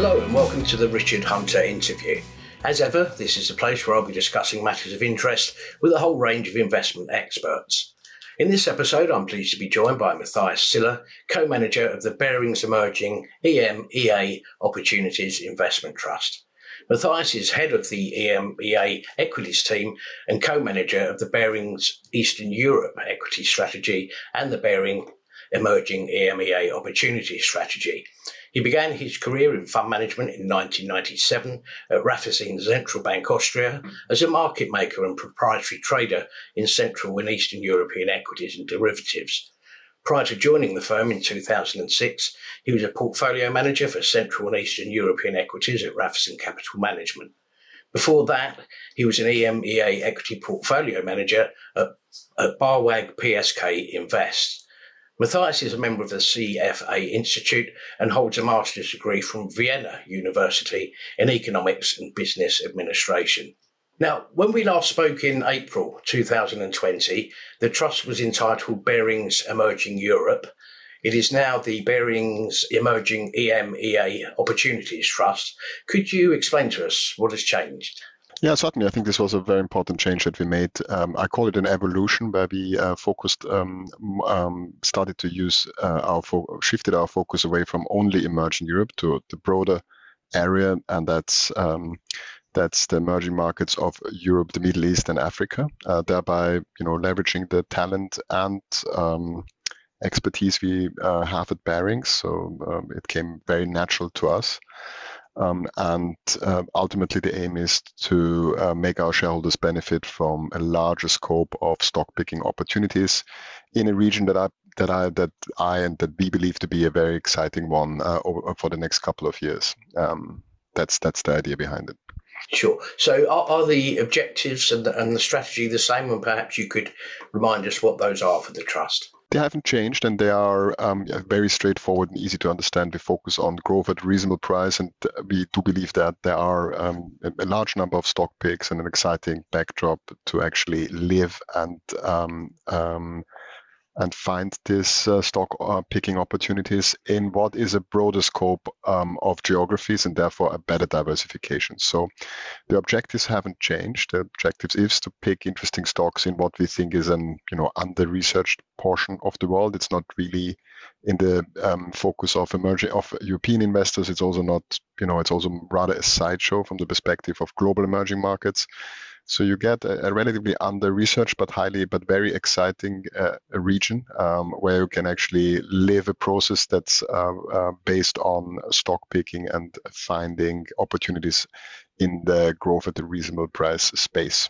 Hello and welcome to the Richard Hunter interview. As ever, this is the place where I'll be discussing matters of interest with a whole range of investment experts. In this episode, I'm pleased to be joined by Mattias Siller, co-manager of the Barings Emerging EMEA Opportunities Investment Trust. Mattias is head of the EMEA Equities team and co-manager of the Barings Eastern Europe Equity Strategy and the Baring Emerging EMEA Opportunity Strategy. He began his career in fund management in 1997 at Raiffeisen Central Bank Austria as a market maker and proprietary trader in Central and Eastern European equities and derivatives. Prior to joining the firm in 2006, he was a portfolio manager for Central and Eastern European equities at Raiffeisen Capital Management. Before that, he was an EMEA equity portfolio manager at, at BAWAG PSK Invest. Mattias is a member of the CFA Institute and holds a master's degree from Vienna University in economics and business administration. Now, when we last spoke in April 2020, the trust was entitled Barings Emerging Europe. It is now the Barings Emerging EMEA Opportunities Trust. Could you explain to us what has changed? Yeah, certainly. I think this was a very important change that we made. Um, I call it an evolution where we uh, focused, um, um, started to use uh, our, fo- shifted our focus away from only emerging Europe to the broader area, and that's um, that's the emerging markets of Europe, the Middle East, and Africa. Uh, thereby, you know, leveraging the talent and um, expertise we uh, have at Barings. So um, it came very natural to us. Um, and uh, ultimately, the aim is to uh, make our shareholders benefit from a larger scope of stock picking opportunities in a region that I that I that I and that we believe to be a very exciting one uh, for the next couple of years. Um, that's that's the idea behind it. Sure. So, are, the objectives and the strategy the same? And perhaps you could remind us what those are for the trust. They haven't changed, and they are um, very straightforward and easy to understand. We focus on growth at a reasonable price, and we do believe that there are um, a large number of stock picks and an exciting backdrop to actually live and um, um and find these uh, stock uh, picking opportunities in what is a broader scope um, of geographies and therefore a better diversification. So the objectives haven't changed. The objectives is to pick interesting stocks in what we think is an you know under-researched portion of the world. It's not really in the um, focus of emerging of European investors. It's also not you know it's also rather a sideshow from the perspective of global emerging markets. So you get a, a relatively under-researched but highly but very exciting uh, region um, where you can actually live a process that's uh, uh, based on stock picking and finding opportunities in the growth at a reasonable price space.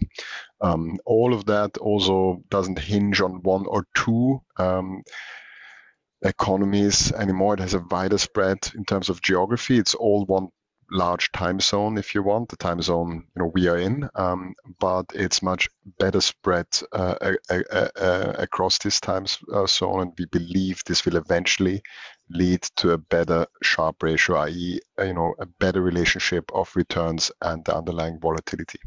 Um, all of that also doesn't hinge on one or two. Um, economies anymore. It has a wider spread in terms of geography. It's all one large time zone if you want the time zone you know we are in um, but it's much better spread uh, across this time uh, zone and we believe this will eventually lead to a better Sharpe ratio i.e you know a better relationship of returns and the underlying volatility.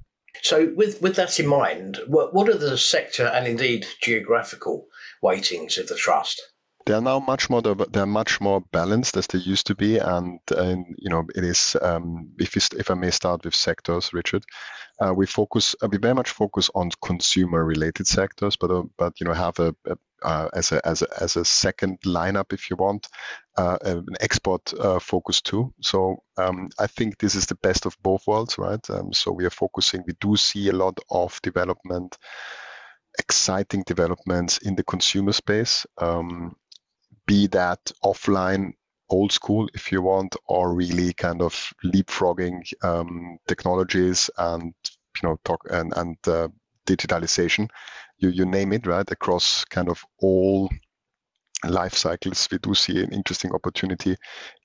So with with that in mind what, what are the sector and indeed geographical weightings of the trust they are now much more they're much more balanced as they used to be and, and you know it is um, if if I may start with sectors Richard uh, we focus uh, we very much focus on consumer related sectors but uh, but you know have a, a uh, as a as a as a second lineup if you want uh, an export uh, focus too so um, I think this is the best of both worlds right um, so we are focusing we do see a lot of development exciting developments in the consumer space. Um, be that offline old school if you want or really kind of leapfrogging um, technologies and you know talk and, and uh, digitalization you you name it right across kind of all life cycles we do see an interesting opportunity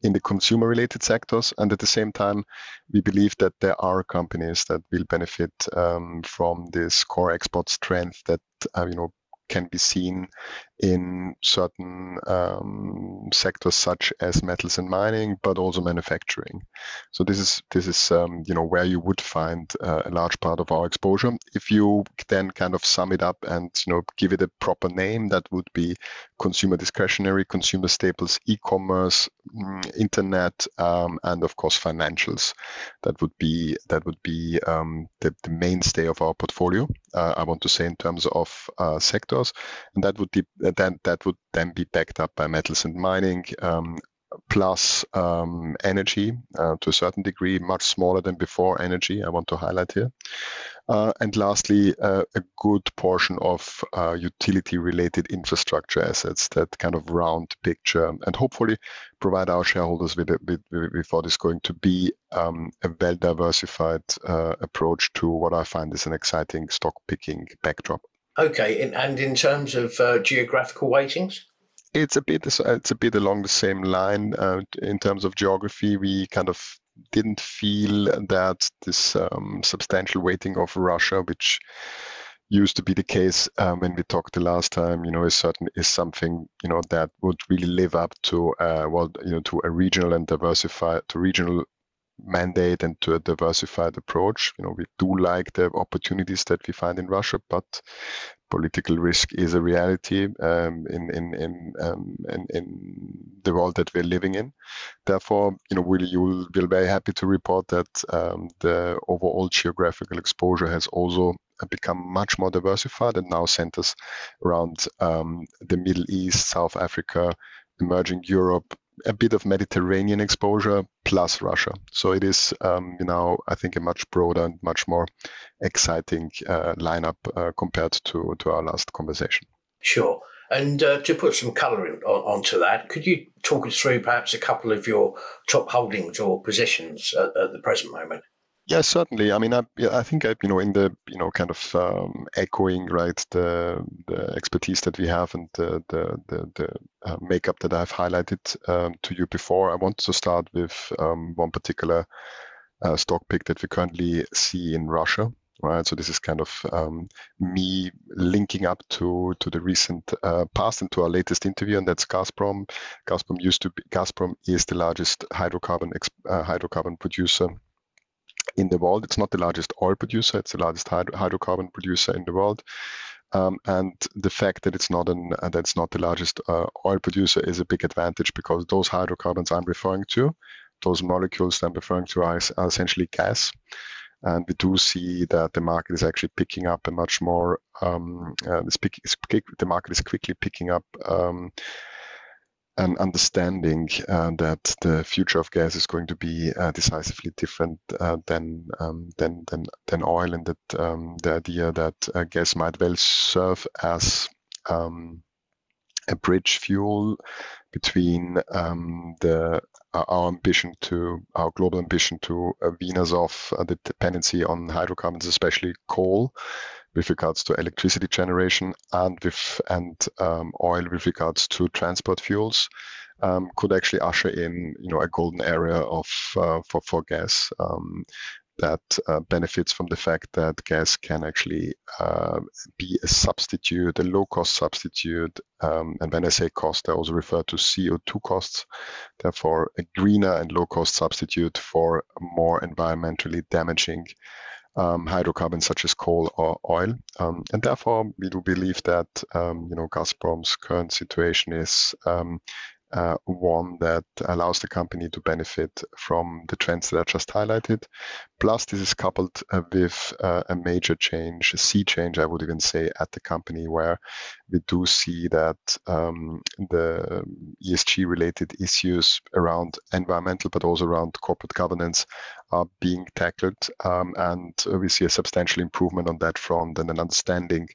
in the consumer related sectors. And at the same time we believe that there are companies that will benefit um, from this core export strength that uh, you know can be seen in certain um, sectors such as metals and mining, but also manufacturing. So this is this is um, you know where you would find uh, a large part of our exposure. If you then kind of sum it up and you know give it a proper name, that would be consumer discretionary, consumer staples, e-commerce, mm, internet, um, and of course financials. That would be that would be um, the, the, mainstay of our portfolio. Uh, I want to say in terms of uh, sectors, and that would be then that would then be backed up by metals and mining, um, plus um, energy uh, to a certain degree, much smaller than before energy, I want to highlight here. Uh, and lastly, uh, a good portion of uh, utility related infrastructure assets that kind of round picture and hopefully provide our shareholders with, with, with what is going to be um, a well diversified uh, approach to what I find is an exciting stock picking backdrop. Okay, and in terms of uh, geographical weightings? It's a bit it's a bit along the same line uh, in terms of geography. We kind of didn't feel that this um, substantial weighting of Russia, which used to be the case um, when we talked the last time, you know, is certain is something you know that would really live up to uh, well, you know, to a regional and diversified to regional mandate and to a diversified approach. You know, we do like the opportunities that we find in Russia, but political risk is a reality um, in in in, um, in, in the world that we're living in. Therefore, you know, we'll you'll be very happy to report that um, the overall geographical exposure has also become much more diversified and now centers around um, the Middle East, South Africa, emerging Europe, a bit of Mediterranean exposure plus Russia. So it is, um, you know, I think a much broader and much more exciting uh, lineup uh, compared to, to our last conversation. Sure. And uh, to put some colour on, onto that, could you talk us through perhaps a couple of your top holdings or positions at, at the present moment? Yeah, certainly. I mean, I, I think I, you know, in the you know, kind of um, echoing right the the expertise that we have and the the the, the uh, makeup that I've highlighted um, to you before. I want to start with um, one particular uh, stock pick that we currently see in Russia. Right, so this is kind of um, me linking up to to the recent uh, past and to our latest interview, and that's Gazprom. Gazprom used to be Gazprom is the largest hydrocarbon uh, hydrocarbon producer in the world. It's not the largest oil producer; it's the largest hydrocarbon producer in the world. Um, and the fact that it's not an uh, that's not the largest uh, oil producer is a big advantage because those hydrocarbons I'm referring to, those molecules I'm referring to are, are essentially gas. And we do see that the market is actually picking up a much more, um, uh, the market is quickly picking up um, an understanding uh, that the future of gas is going to be uh, decisively different uh, than, um, than than than oil, and that um, the idea that uh, gas might well serve as um, a bridge fuel between um, the our ambition to our global ambition to uh, wean us off uh, the dependency on hydrocarbons, especially coal, with regards to electricity generation and with and um, oil with regards to transport fuels um, could actually usher in you know a golden area of uh, for for gas um, that uh, benefits from the fact that gas can actually uh, be a substitute, a low cost substitute. Um, and when I say cost, I also refer to CO2 costs. Therefore, a greener and low cost substitute for more environmentally damaging um, hydrocarbons such as coal or oil. Um, and therefore, we do believe that um, you know Gazprom's current situation is um, uh, one that allows the company to benefit from the trends that I just highlighted. Plus, this is coupled uh, with uh, a major change, a sea change, I would even say, at the company, where we do see that um, the ESG related issues around environmental, but also around corporate governance are being tackled. Um, and we see a substantial improvement on that front and an understanding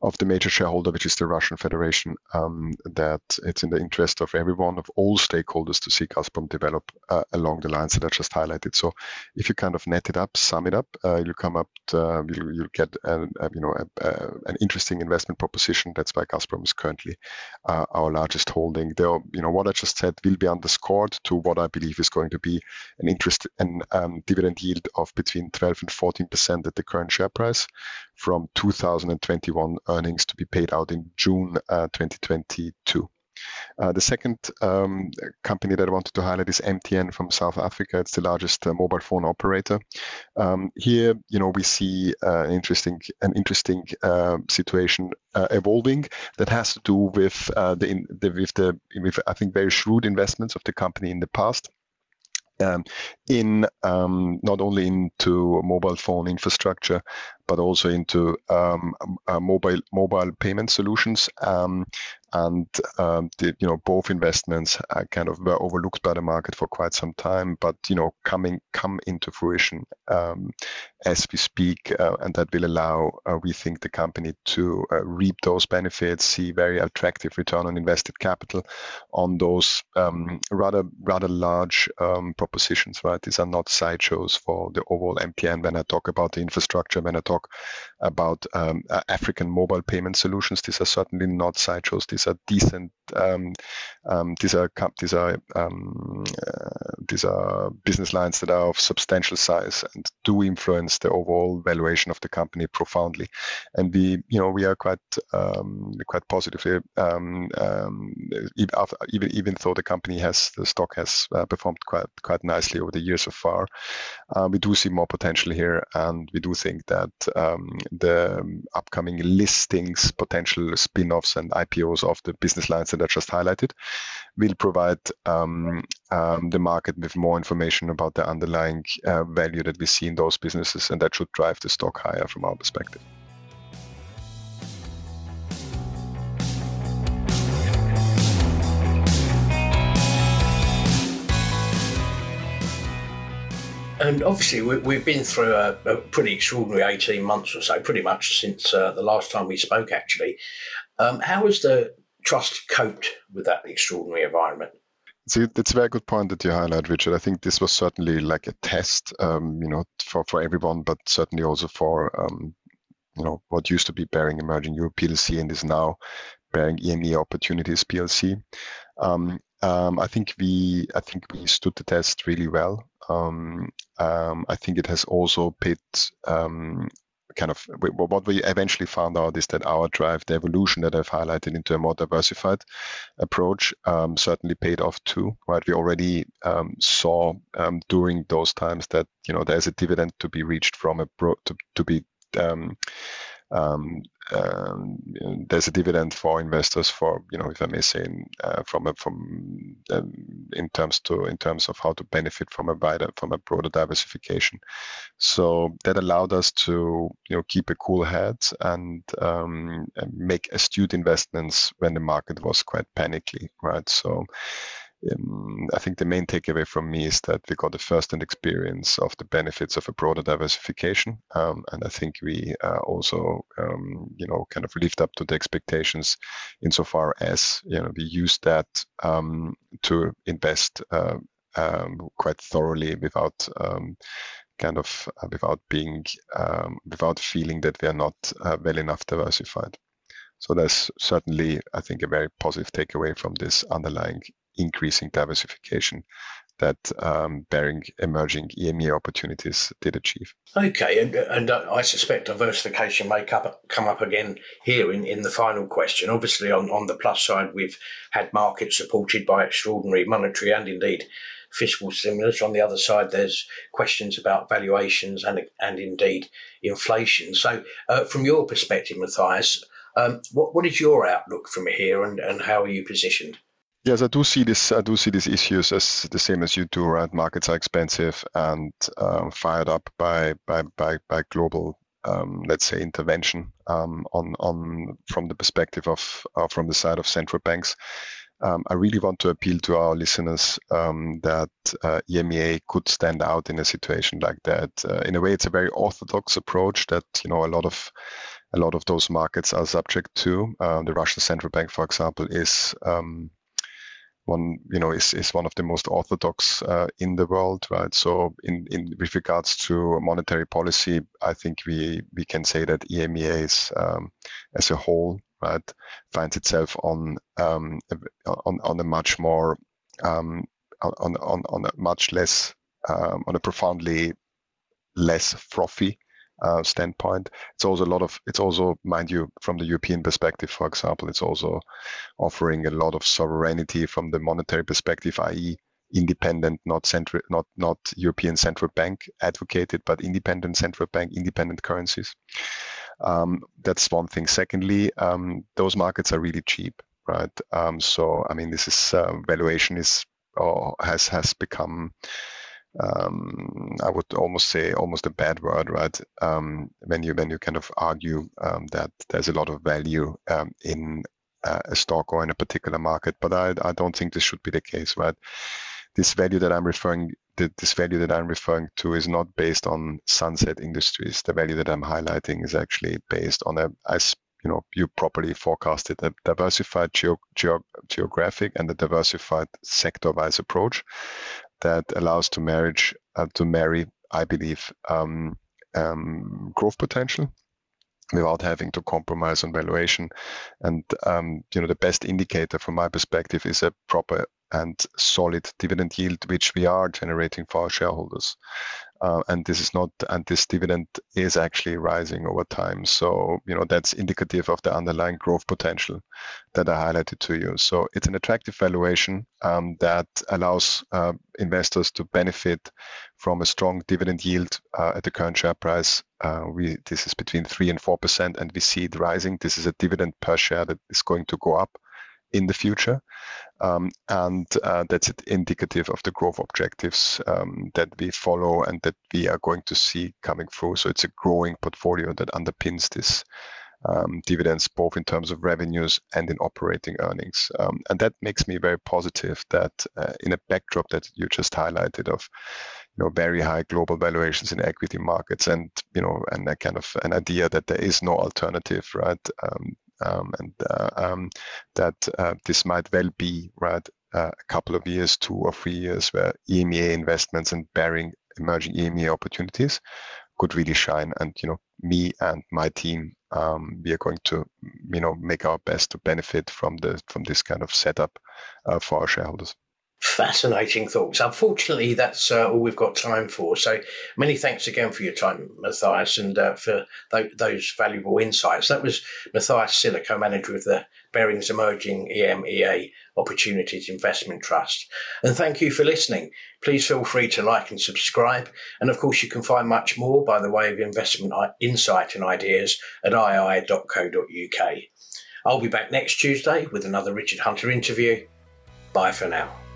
of the major shareholder, which is the Russian Federation, um, that it's in the interest of everyone, of all stakeholders, to see Gazprom develop uh, along the lines that I just highlighted. So, if you kind of net it up, sum it up, uh, you'll come up, to, uh, you'll, you'll, get a, a, you know a, a, an interesting investment proposition. That's why Gazprom is currently uh, our largest holding. There, you know, what I just said will be underscored to what I believe is going to be an interest and um, dividend yield of between 12 and 14 percent at the current share price from 2021 earnings to be paid out in June 2022. Uh, the second um, company that I wanted to highlight is MTN from South Africa. It's the largest uh, mobile phone operator. Um, here, you know, we see uh, an interesting an interesting uh, situation uh, evolving that has to do with uh, the, the, with the with I think very shrewd investments of the company in the past um, in um, not only into mobile phone infrastructure, but also into um, uh, mobile mobile payment solutions. Um, and um, the, you know both investments kind of were overlooked by the market for quite some time, but you know coming come into fruition um, as we speak, uh, and that will allow uh, we think the company to uh, reap those benefits, see very attractive return on invested capital on those rather rather large propositions. Right, these are not sideshows for the overall MTN. When I talk about the infrastructure, when I talk talk about um, uh, African mobile payment solutions. These are certainly not sideshows. These are decent. Um, um, these are these are um, uh, these are business lines that are of substantial size and do influence the overall valuation of the company profoundly. And we, you know, we are quite um, quite positive here. Um, even even though the company has the stock has uh, performed quite quite nicely over the years so far, uh, we do see more potential here, and we do think that um, the upcoming listings, potential spin-offs and IPOs of the business lines that I just highlighted will provide um, um, the market with more information about the underlying uh, value that we see in those businesses, and that should drive the stock higher from our perspective. And obviously, we, have been through a, a, pretty extraordinary 18 months or so, pretty much since uh, the last time we spoke, actually. Um, how has the trust coped with that extraordinary environment? See, it's a very good point that you highlight, Richard. I think this was certainly like a test, um, you know, for, for everyone, but certainly also for, um, you know, what used to be Baring Emerging Europe PLC and is now Baring EMEA Opportunities PLC. Um, um, I think we I think we stood the test really well. Um, um, I think it has also paid um, kind of what we eventually found out is that our drive, the evolution that I've highlighted into a more diversified approach, um, certainly paid off too. Right, we already um, saw during those times that you know there's a dividend to be reached from a pro to, to be um, um, um, there's a dividend for investors for you know if I may say in, uh, from a, from um, in terms to in terms of how to benefit from a wider from a broader diversification. So that allowed us to you know keep a cool head and, um, and make astute investments when the market was quite panicky, right? So um, I think the main takeaway from me is that we got the first-hand experience of the benefits of a broader diversification, um, and I think we uh, also, um, you know, kind of lived up to the expectations insofar as you know we used that um, to invest uh, um, quite thoroughly without kind of uh, without being without feeling that we are not uh, well enough diversified. So that's certainly, I think, a very positive takeaway from this underlying increasing diversification that um, Baring emerging EMEA opportunities did achieve. Okay, and, and uh, I suspect diversification may come up, come up again here in, in the final question. Obviously, on, on the plus side, we've had markets supported by extraordinary monetary and indeed fiscal stimulus. On the other side, there's questions about valuations and, and indeed inflation. So, uh, from your perspective, Mattias, um, what, what is your outlook from here and, and how are you positioned? Yes, I do see this. I do see these issues as the same as you do. Right, markets are expensive and um, fired up by by by, by global, um, let's say, intervention um, on on from the perspective of uh, from the side of central banks. Um, I really want to appeal to our listeners um, that uh, EMEA could stand out in a situation like that. Uh, in a way, it's a very orthodox approach that you know a lot of a lot of those markets are subject to. Uh, the Russian central bank, for example, is um, one you know is, is one of the most orthodox uh, in the world right? So in, in with regards to monetary policy i think we we can say that emea is um, as a whole right finds itself on um, on on a much more um, on, on on a much less um, on a profoundly less frothy uh, standpoint. It's also a lot of, it's also, mind you, from the European perspective, for example, it's also offering a lot of sovereignty from the monetary perspective, i.e., independent, not central, not not European central bank advocated, but independent central bank, independent currencies. Um, that's one thing. Secondly, um, those markets are really cheap, right? Um, so I mean, this is uh, valuation is or has has become um, I would almost say almost a bad word, right? Um, when you when you kind of argue um, that there's a lot of value um, in uh, a stock or in a particular market, but I, I don't think this should be the case, right? This value that I'm referring this value that I'm referring to is not based on sunset industries. The value that I'm highlighting is actually based on a as you know you properly forecasted a diversified geo, geo, geographic and a diversified sector-wise approach that allows to marriage uh, to marry, I believe, um, um, growth potential without having to compromise on valuation. And um, you know, the best indicator from my perspective is a proper and solid dividend yield, which we are generating for our shareholders. Uh, and this is not, and this dividend is actually rising over time. So, you know, that's indicative of the underlying growth potential that I highlighted to you. So it's an attractive valuation um, that allows uh, investors to benefit from a strong dividend yield uh, at the current share price. We this is between three and four percent, and we see it rising. This is a dividend per share that is going to go up in the future. Um, and uh, that's indicative of the growth objectives um, that we follow and that we are going to see coming through. So it's a growing portfolio that underpins this um, dividends, both in terms of revenues and in operating earnings. And that makes me very positive that uh, in a backdrop that you just highlighted of you know very high global valuations in equity markets and you know and a kind of an idea that there is no alternative right um, and uh, um, that uh, this might well be right uh, a couple of years, two or three years, where EMEA investments and Baring emerging EMEA opportunities could really shine. And you know, me and my team, um, we are going to you know make our best to benefit from the from this kind of setup uh, for our shareholders fascinating thoughts. Unfortunately, that's uh, all we've got time for. So many thanks again for your time, Mattias, and uh, for th- those valuable insights. That was Mattias Siller, co-manager of the Barings Emerging EMEA Opportunities Investment Trust. And thank you for listening. Please feel free to like and subscribe. And of course, you can find much more by the way of investment insight and ideas at ii.co.uk. I'll be back next Tuesday with another Richard Hunter interview. Bye for now.